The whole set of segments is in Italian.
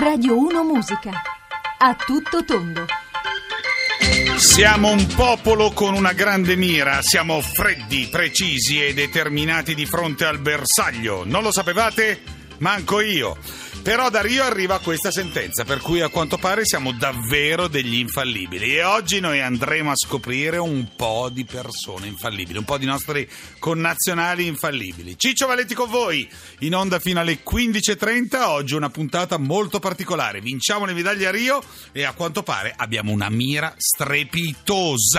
Radio 1 Musica. A tutto tondo. Siamo un popolo con una grande mira, siamo freddi, precisi e determinati di fronte al bersaglio. Non lo sapevate? Manco io. Però da Rio arriva questa sentenza, per cui a quanto pare siamo davvero degli infallibili. E oggi noi andremo a scoprire un po' di persone infallibili, un po' di nostri connazionali infallibili. Ciccio Valetti con voi, in onda fino alle 15.30. Oggi una puntata molto particolare. Vinciamo le medaglie a Rio e a quanto pare abbiamo una mira strepitosa.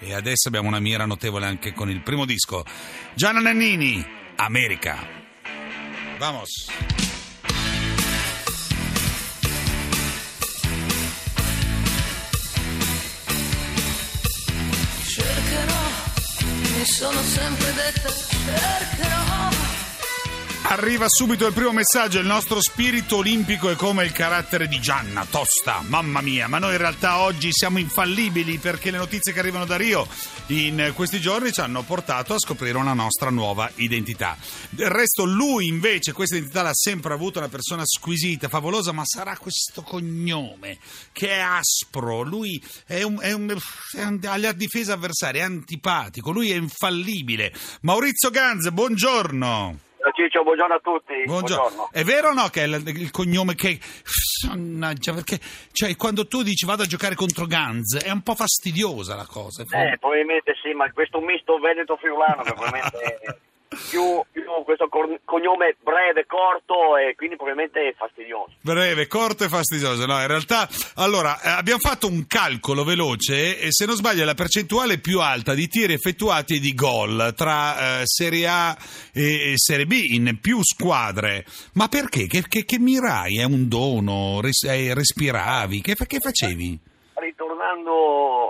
E adesso abbiamo una mira notevole anche con il primo disco. Gianna Nannini, America. Vamos. Mi sono sempre detta, cercherò. Arriva subito il primo messaggio, il nostro spirito olimpico è come il carattere di Gianna, tosta, mamma mia, ma noi in realtà oggi siamo infallibili perché le notizie che arrivano da Rio in questi giorni ci hanno portato a scoprire una nostra nuova identità. Del resto lui invece questa identità l'ha sempre avuta, una persona squisita, favolosa, ma sarà questo cognome che è aspro, lui è un, è un, è un alla difesa avversaria, è antipatico, lui è infallibile. Maurizio Ganz, buongiorno. Ciccio, buongiorno a tutti. Buongiorno. È vero o no che è il, il cognome che... Mannaggia, perché cioè, quando tu dici vado a giocare contro Ganz è un po' fastidiosa la cosa. Eh, probabilmente sì, ma questo misto veneto-friulano che probabilmente più, più questo cognome breve, corto e quindi probabilmente fastidioso. Breve, corto e fastidioso. No, in realtà, allora, eh, abbiamo fatto un calcolo veloce e se non sbaglio è la percentuale più alta di tiri effettuati e di gol tra eh, Serie A e, e Serie B in più squadre. Ma perché? Che, che, che mirai? È un dono? Res- eh, respiravi? Che, che facevi? Ritornando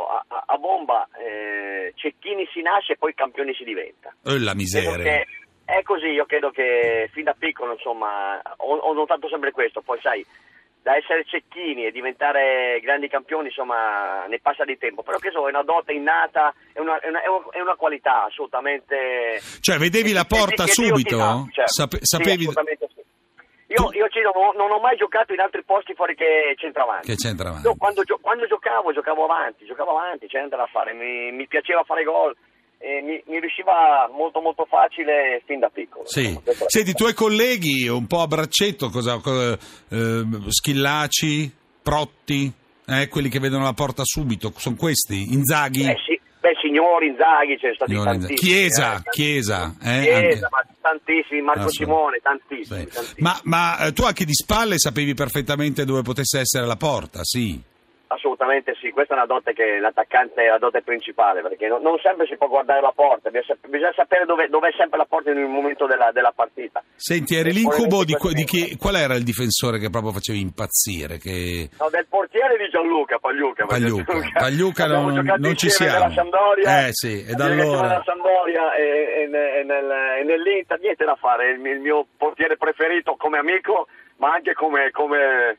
a, bomba, eh, Cecchini si nasce e poi campioni si diventa. Oh, la miseria. è così, io credo che fin da piccolo, insomma, ho, ho notato sempre questo, poi sai, da essere cecchini e diventare grandi campioni, insomma, ne passa di tempo, però che so, è una dote innata, è una, è una- è un- è una qualità assolutamente... Cioè, vedevi la porta che- che subito? Dà, certo. Sape- Sì, sapevi assolutamente sì. Io, io ci- non, non ho mai giocato in altri posti fuori che centravanti. che c'entra avanti? Io quando, gio- quando giocavo, giocavo avanti, giocavo avanti, c'è niente da fare, mi, mi piaceva fare gol, e mi, mi riusciva molto molto facile fin da piccolo. Sì. Senti, i tuoi colleghi un po' a braccetto, cosa, cosa- eh, Schillaci, Protti, eh, quelli che vedono la porta subito, sono questi? Inzaghi? Eh sì, signori Inzaghi, c'è Inzaghi. tantissimi. Chiesa, eh, Chiesa, eh, Chiesa, ma tantissimi, Marco. Simone, tantissimi. Sì. tantissimi. Ma, ma, eh, tu anche di spalle sapevi perfettamente dove potesse essere la porta, sì. Assolutamente sì, questa è una dote che l'attaccante è la dote principale, perché non, non sempre si può guardare la porta, bisogna, sap- bisogna sapere dove, dove è sempre la porta in il momento della, della partita. Senti, eri l'incubo di, di chi, qual era il difensore che proprio facevi impazzire? Che... No, del portiere di Gianluca Pagliuca. Pagliuca. Pagliuca abbiamo non- non ci siamo. Sampdoria, Eh sì, e da allora- Sampdoria e, e e nel, e nell'Inter, niente da fare, il, mio- il mio portiere preferito come amico, ma anche come, come,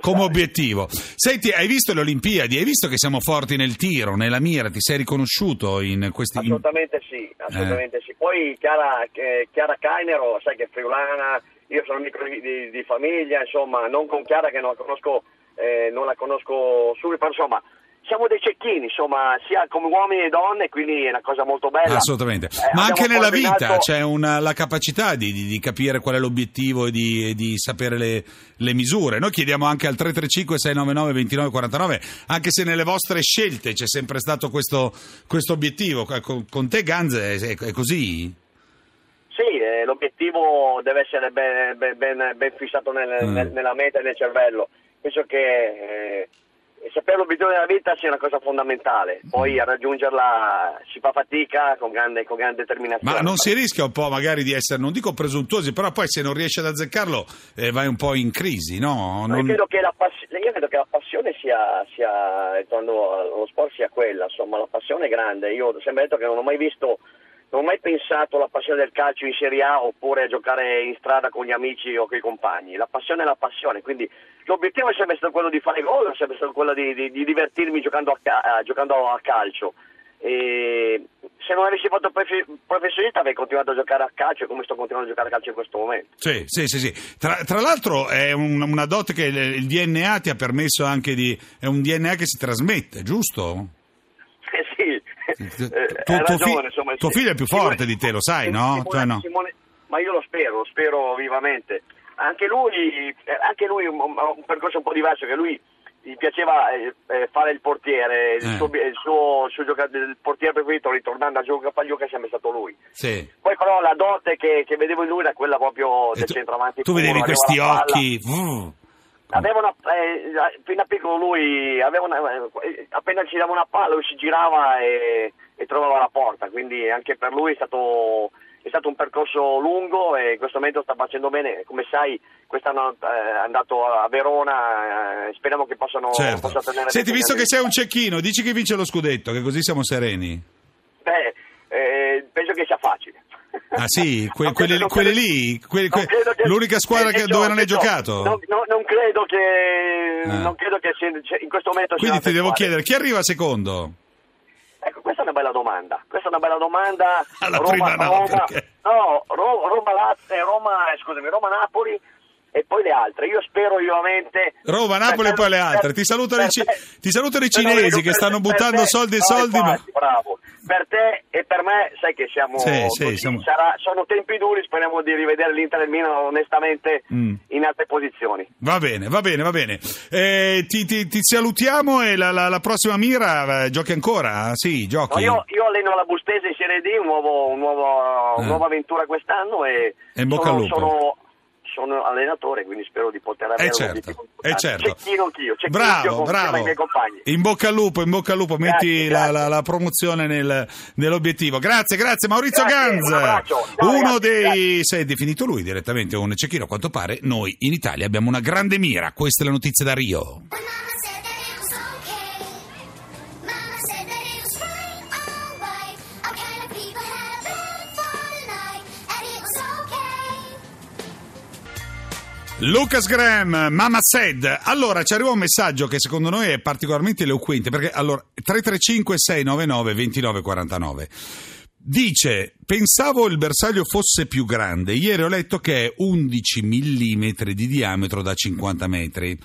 come, obiettivo. Senti, hai visto le Olimpiadi? Hai visto che siamo forti nel tiro, nella mira? Ti sei riconosciuto in questi... Assolutamente sì, assolutamente sì. Poi Chiara, eh, Chiara Cainero, sai che è friulana, io sono amico di, di- di famiglia, insomma, non con Chiara che non la conosco, eh, non la conosco subito, però insomma, siamo dei cecchini, insomma, sia come uomini e donne, quindi è una cosa molto bella. Assolutamente. Eh, Ma anche nella vita c'è una- la capacità di, di- di capire qual è l'obiettivo e di, di sapere le, le misure. Noi chiediamo anche al 335-699-2949, anche se nelle vostre scelte c'è sempre stato questo, questo obiettivo. Con, con te, Ganz, è, è così? Sì, eh, l'obiettivo deve essere ben, ben- ben- ben fissato nel- Mm. nel- nella mente e nel cervello. Penso che eh, sapere l'obiettivo della vita sia una cosa fondamentale, poi a raggiungerla si fa fatica con grande, con grande determinazione. Ma non si rischia un po' magari di essere, non dico presuntuosi, però poi se non riesci ad azzeccarlo eh, vai un po' in crisi, no? Ma Io Non- credo, che la pass- io credo che la passione sia, sia tornando allo sport sia quella, insomma la passione è grande. Io ho sempre detto che non ho mai visto, non ho mai pensato alla passione del calcio in Serie A oppure a giocare in strada con gli amici o con i compagni. La passione è la passione, quindi l'obiettivo è sempre stato quello di fare gol, è sempre stato quello di, di- di divertirmi giocando a, ca- a- giocando a calcio. E se non avessi fatto profe- professionista avrei continuato a giocare a calcio come sto continuando a giocare a calcio in questo momento. Sì, sì, sì. sì. Tra, tra l'altro è un- una dote che il DNA ti ha permesso anche di... è un DNA che si trasmette, giusto? Eh eh, ragione, insomma, tuo figlio è più forte di te, lo sai, no? Simone- Cioè, no? Simone- ma io lo spero, lo spero vivamente. Anche lui, eh, anche lui un, un percorso un po' diverso, che lui gli piaceva eh, eh, fare il portiere, il, Eh. suo, il suo- il suo gioca- il portiere preferito ritornando a gioco a Pagliuca è sempre stato lui. Sì. Poi però la dote che, che vedevo in lui era quella proprio del tu, centravanti. tu vedevi questi la palla. Una, eh, fino a piccolo lui aveva una, eh, appena ci dava una palla lui si girava e, e trovava la porta, quindi anche per lui è stato, è stato un percorso lungo e in questo momento sta facendo bene, come sai quest'anno eh, è andato a Verona, eh, speriamo che possano, certo. possa tenere Senti, visto che sei un cecchino, dici che vince lo scudetto, che così siamo sereni. Beh, eh, penso che sia facile. Ah sì, que- Non quelle non lì, que- non que- che- l'unica squadra eh, che- dove no, non hai giocato? no, no, non credo che, Eh. non credo che sia- in questo momento Quindi ti devo chiedere, chi arriva secondo? Ecco, questa è una bella domanda. Questa è una bella domanda. Alla prima no, perché? no, Ro- Roma, Lazio, Roma, eh, scusami, Roma Napoli e poi le altre. Io spero vivamente Roma, Napoli e poi le altre. Ti salutano, i, ci- ti salutano i No, no, cinesi che stanno buttando te- soldi e no, soldi, ma... infatti, bravo. Per te e per me, sai che siamo, Sì, sì, siamo- sarà- sono tempi duri, speriamo di rivedere l'Inter e il Milan onestamente Mm. in altre posizioni. Va bene, va bene, va bene. Eh, ti, ti- ti salutiamo e la, la- la prossima mira eh, giochi ancora? Sì, No, giochi. io, io alleno la Bustese in Serie D, un nuovo, un nuovo- Eh. nuova avventura quest'anno e, E in bocca al sono, lupo. sono- sono allenatore, quindi spero di poter avere Eh un certo, obiettivo eh certo. Cecchino anch'io, cecchino Bravo, anch'io bravo. ai miei compagni. In bocca al lupo, in bocca al lupo, metti Grazie, la, la- la promozione nel- nell'obiettivo. Grazie, grazie. Maurizio Grazie, Ganz, un uno ragazzi, dei. Sei definito lui direttamente un cecchino. A quanto pare, noi in Italia abbiamo una grande mira. Queste le notizie da Rio. Lucas Graham, Mama Said. Allora, ci arriva un messaggio che secondo noi è particolarmente eloquente, perché allora 335 699 2949. Dice, pensavo il bersaglio fosse più grande, ieri ho letto che è 11 mm di diametro da 50 metri.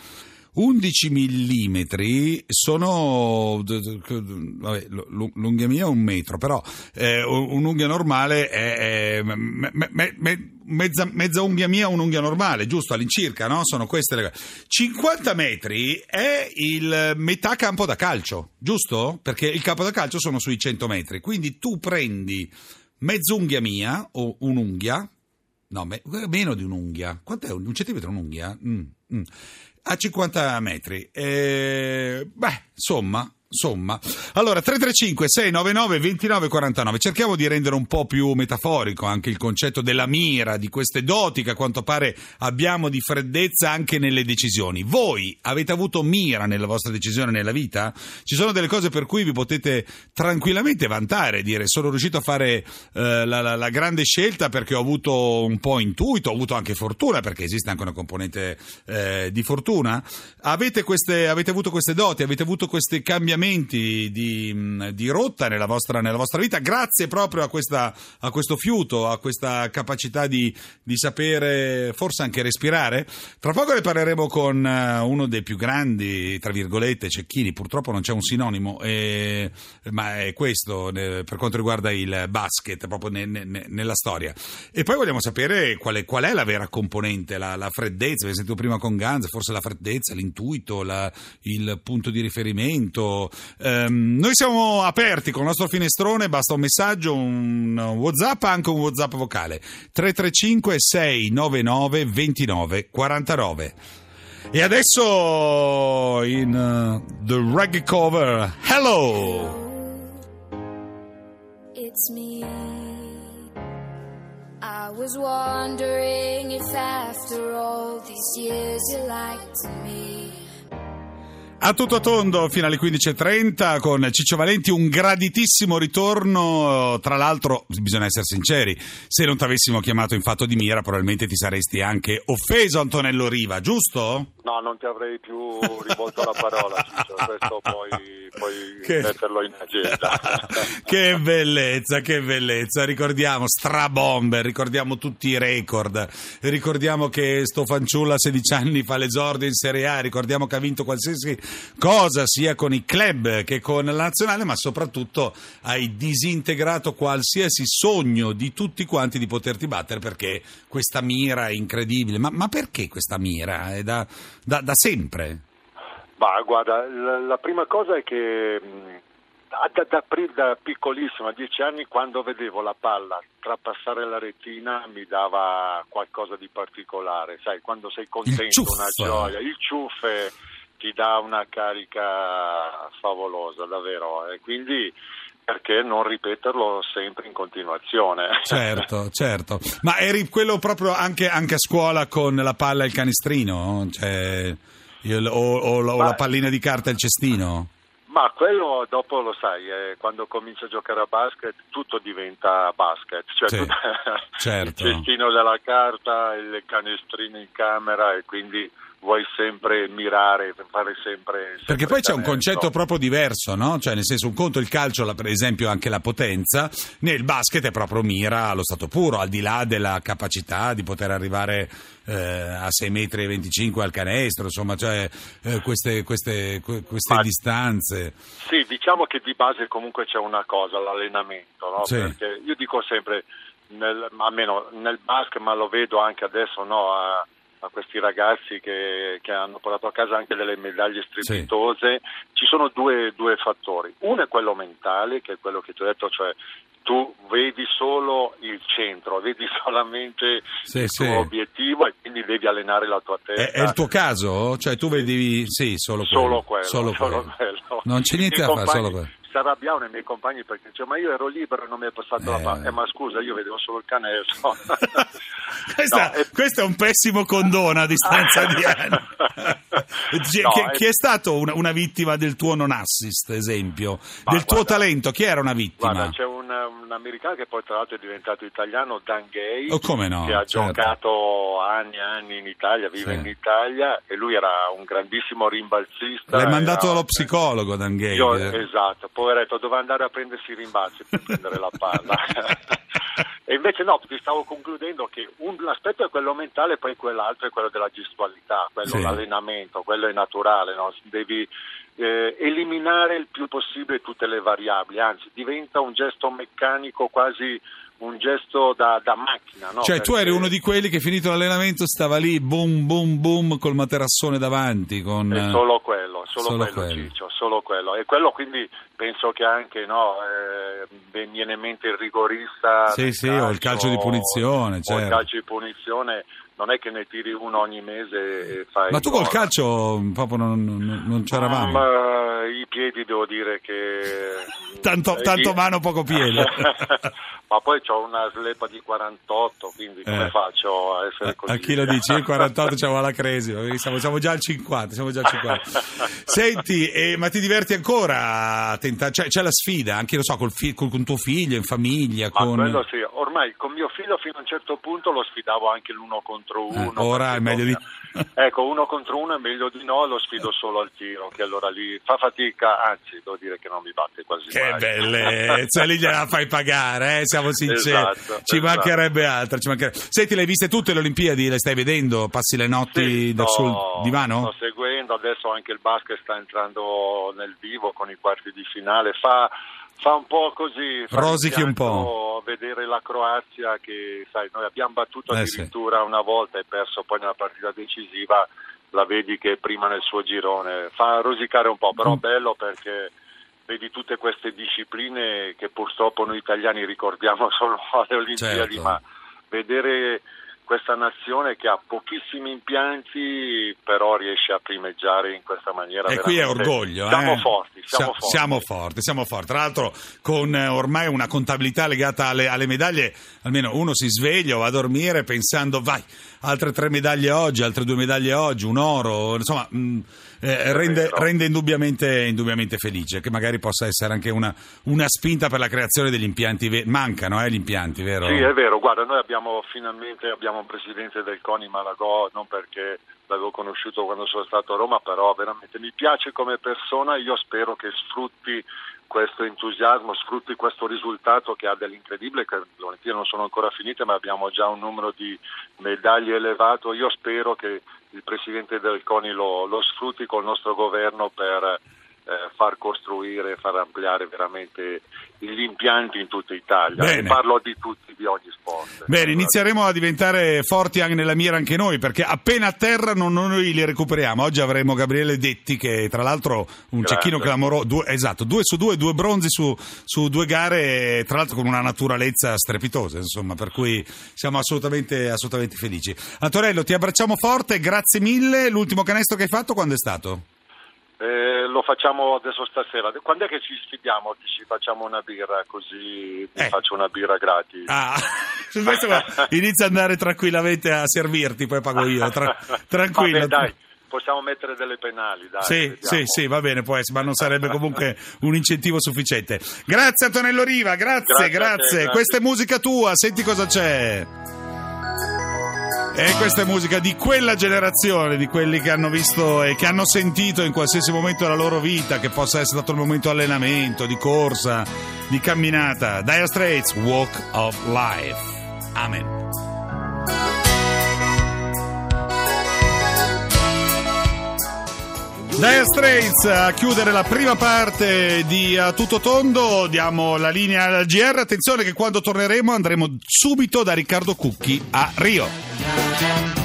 11 millimetri sono vabbè, l'unghia mia è un metro però eh, un'unghia normale è, è me- me- me- mezza, mezza unghia mia un'unghia normale giusto all'incirca no? sono queste le 50 metri è il metà campo da calcio giusto? perché il campo da calcio sono sui 100 metri quindi tu prendi mezz'unghia mia o un'unghia No, me- meno di un'unghia. Quant'è? Un un centimetro un'unghia? Mm, mm. A 50 metri. Eh, beh, insomma, insomma. Allora, 335 699 2949. Cerchiamo di rendere un po' più metaforico anche il concetto della mira, di queste doti che a quanto pare abbiamo di freddezza anche nelle decisioni. Voi avete avuto mira nella vostra decisione nella vita? Ci sono delle cose per cui vi potete tranquillamente vantare, dire sono riuscito a fare eh, la, la- la grande scelta perché ho avuto un po' intuito, ho avuto anche fortuna perché esiste anche una componente eh, di fortuna. Avete, queste, avete avuto queste doti, avete avuto questi cambiamenti di, mh, di rotta nella vostra, nella vostra vita grazie proprio a, questa, a questo fiuto, a questa capacità di, di sapere forse anche respirare. Tra poco ne parleremo con eh, uno dei più grandi, tra virgolette, cecchini, purtroppo non c'è un sinonimo, eh, ma è questo eh, per quanto riguarda il basket, proprio ne- ne- nella storia. E poi vogliamo sapere qual è, qual è la vera componente, la, la freddezza, abbiamo sentito prima con Ganz, forse la freddezza, l'intuito, la- il punto di riferimento. Ehm, noi siamo aperti con il nostro finestrone, basta un messaggio, un WhatsApp, anche un WhatsApp vocale. 335 699 29 49. E adesso in uh, The Reggae Cover, Hello! It's me. I was wondering if after all these years you liked me. A tutto tondo fino alle 15.30 con Ciccio Valenti, un graditissimo ritorno. Tra l'altro, bisogna essere sinceri, se non ti avessimo chiamato in fatto di mira, probabilmente ti saresti anche offeso, Antonello Riva, giusto? No, non ti avrei più rivolto la parola, Ciccio, questo puoi, puoi Che- metterlo in agenda. che bellezza, che bellezza. Ricordiamo Strabomber, ricordiamo tutti i record, ricordiamo che sto fanciullo a 16 anni fa l'esordio in Serie A, ricordiamo che ha vinto qualsiasi cosa sia con i club che con la nazionale, ma soprattutto hai disintegrato qualsiasi sogno di tutti quanti di poterti battere perché questa mira è incredibile. Ma, ma perché questa mira? È da, da- da sempre. Ma guarda, la, la prima cosa è che da, da- da piccolissimo, a dieci anni, quando vedevo la palla trapassare la retina mi dava qualcosa di particolare, sai, quando sei contento, una gioia, il ciuff eh, ti dà una carica favolosa, davvero, e quindi perché non ripeterlo sempre in continuazione? Certo, certo. Ma eri quello proprio anche, anche a scuola con la palla e il canestrino? Cioè, il- o, o la- o la Ma- pallina di carta e il cestino? Ma quello dopo lo sai, eh, quando cominci a giocare a basket tutto diventa basket, cioè Sì, certo. il cestino della carta, il canestrino in camera e quindi vuoi sempre mirare, fare sempre... sempre Perché poi c'è un concetto proprio diverso, no? Cioè, nel senso, un conto il calcio, per esempio, anche la potenza, nel basket è proprio mira allo stato puro, al di là della capacità di poter arrivare eh, a 6,25 metri al canestro, insomma, cioè eh, queste, queste, que- queste Ma- distanze. Sì, diciamo che di base comunque c'è una cosa, l'allenamento, no? Sì. Perché io dico sempre, nel, almeno nel basket, ma lo vedo anche adesso, no? A, a questi ragazzi che, che hanno portato a casa anche delle medaglie strepitose, ci sono due, due fattori. Uno è quello mentale, che è quello che ti ho detto, cioè tu vedi solo il centro, vedi solamente Sì, il sì. tuo obiettivo e quindi devi allenare la tua testa. È, è il tuo caso? Cioè, tu vedevi, sì, solo quello. Solo quello, Solo solo quello. quello. Non c'è I niente miei da fare, solo quello. Si arrabbiavano i miei compagni perché dicevano ma io ero libero e non mi è passato la Eh. palla. Eh, ma scusa, io vedevo solo il canestro. Questa- No, Questo è un pessimo condono a distanza di anni. Chi, No, chi- è- chi è stato una, una vittima del tuo non assist, esempio? Ma del tuo guarda- talento? Chi era una vittima? Guarda, c'è un, americano che poi tra l'altro è diventato italiano, Dan Gay, Oh, come no, che ha certo. giocato anni e anni in Italia, vive Sì. in Italia e lui era un grandissimo rimbalzista. L'hai mandato era- allo psicologo, Dan Gay. Io- esatto, poveretto, doveva andare a prendersi i rimbalzi per prendere la palla. e invece no, ti stavo concludendo che un aspetto è quello mentale, poi quell'altro è quello della gestualità, quello Sì. l'allenamento, quello è naturale, no? devi eh, eliminare il più possibile tutte le variabili, anzi diventa un gesto meccanico quasi un gesto da, da macchina. No? Cioè, tu eri Perché- uno di quelli che finito l'allenamento stava lì, boom, boom, boom, col materassone davanti. Con, È solo quello, solo, Solo quello, quello. Ciccio, solo quello. E quello quindi penso che anche no, eh, viene in mente il rigorista. Sì, sì, o il calcio di punizione, o il certo. calcio di punizione, non è che ne tiri uno ogni mese e fai Ma tu col calcio proprio non, non- non c'eravamo. Ma I piedi devo dire che... Tanto- eh, tanto mano, poco piede. Ma poi ho una sleppa di 48, quindi come Eh. faccio a essere così? A chi lo dici? Io 48 c'avevo la crisi, siamo, siamo già al 50, siamo già al 50. Senti, eh, ma ti diverti ancora a tentare? Cioè, c'è la sfida, anche lo so, col fi- col- con tuo figlio, in famiglia, Ma con... quello sì, ormai con mio figlio fino a un certo punto lo sfidavo anche l'uno contro uno. Eh, ora è meglio di- Ecco, uno contro uno è meglio di no, lo sfido solo al tiro, che allora lì fa fatica, anzi devo dire che non mi batte quasi Che mai. bellezza, lì gliela fai pagare, eh, siamo sinceri. Esatto, ci esatto. mancherebbe altro, ci mancherebbe- Senti, le hai viste tutte le Olimpiadi? Le stai vedendo? Passi le notti Sì, da sto- sul divano? Sto seguendo, adesso anche il basket sta entrando nel vivo con i quarti di finale, fa, fa un po' così. Rosichi un rimpianto vedere la Croazia che, sai, noi abbiamo battuto Eh, sì. addirittura una volta e perso poi nella partita decisiva, la vedi che è prima nel suo girone, fa rosicare un po', però Mm. bello perché vedi tutte queste discipline che purtroppo noi italiani ricordiamo solo alle Olimpiadi, Certo. ma vedere questa nazione che ha pochissimi impianti, però riesce a primeggiare in questa maniera. E qui è orgoglio. Siamo eh? forti, siamo Sia- forti. Siamo forti, siamo forti. Tra l'altro, con eh, ormai una contabilità legata alle, alle medaglie, almeno uno si sveglia o va a dormire pensando, vai, altre tre medaglie oggi, altre due medaglie oggi, un oro, insomma, mh, eh, rende, rende indubbiamente, indubbiamente felice. Che magari possa essere anche una, una spinta per la creazione degli impianti. ve- Mancano eh, gli impianti, vero? Sì, è vero, guarda, noi abbiamo finalmente abbiamo un presidente del CONI Malagò, non perché l'avevo conosciuto quando sono stato a Roma, però veramente mi piace come persona, io spero che sfrutti questo entusiasmo, sfrutti questo risultato che ha dell'incredibile, che le Olimpiadi non sono ancora finite, ma abbiamo già un numero di medaglie elevato. Io spero che il presidente del CONI lo, lo sfrutti col nostro governo per far costruire, far ampliare veramente gli impianti in tutta Italia. Parlo di tutti, di ogni sport. Bene, inizieremo a diventare forti anche nella mira anche noi, perché appena a terra non noi li recuperiamo. Oggi avremo Gabriele Detti, che tra l'altro un Grazie. cecchino clamoroso, due, esatto, due su due, due bronzi su, su due gare, tra l'altro con una naturalezza strepitosa, insomma, per cui siamo assolutamente, assolutamente felici. Antonello, ti abbracciamo forte, grazie mille. L'ultimo canestro che hai fatto quando è stato? Eh, lo facciamo adesso stasera. Quando è che ci sfidiamo? Che ci facciamo una birra così ti Eh. faccio una birra gratis. Ah, inizia ad andare tranquillamente a servirti, poi pago io. Tra- tranquillo. Vabbè, dai, possiamo mettere delle penali, dai. Sì, vediamo. sì, sì, va bene, può essere, ma non sarebbe comunque un incentivo sufficiente. Grazie Antonello Riva, grazie, Grazie te, grazie. grazie. Questa è musica tua, senti cosa c'è. E questa è musica di quella generazione, di quelli che hanno visto e che hanno sentito in qualsiasi momento della loro vita, che possa essere stato il momento di allenamento, di corsa, di camminata. Dire Straits, Walk of Life. Amen. Dire Straits a chiudere la prima parte di A Tutto Tondo, diamo la linea al GR, attenzione che quando torneremo andremo subito da Riccardo Cucchi a Rio. 10, 10, 10.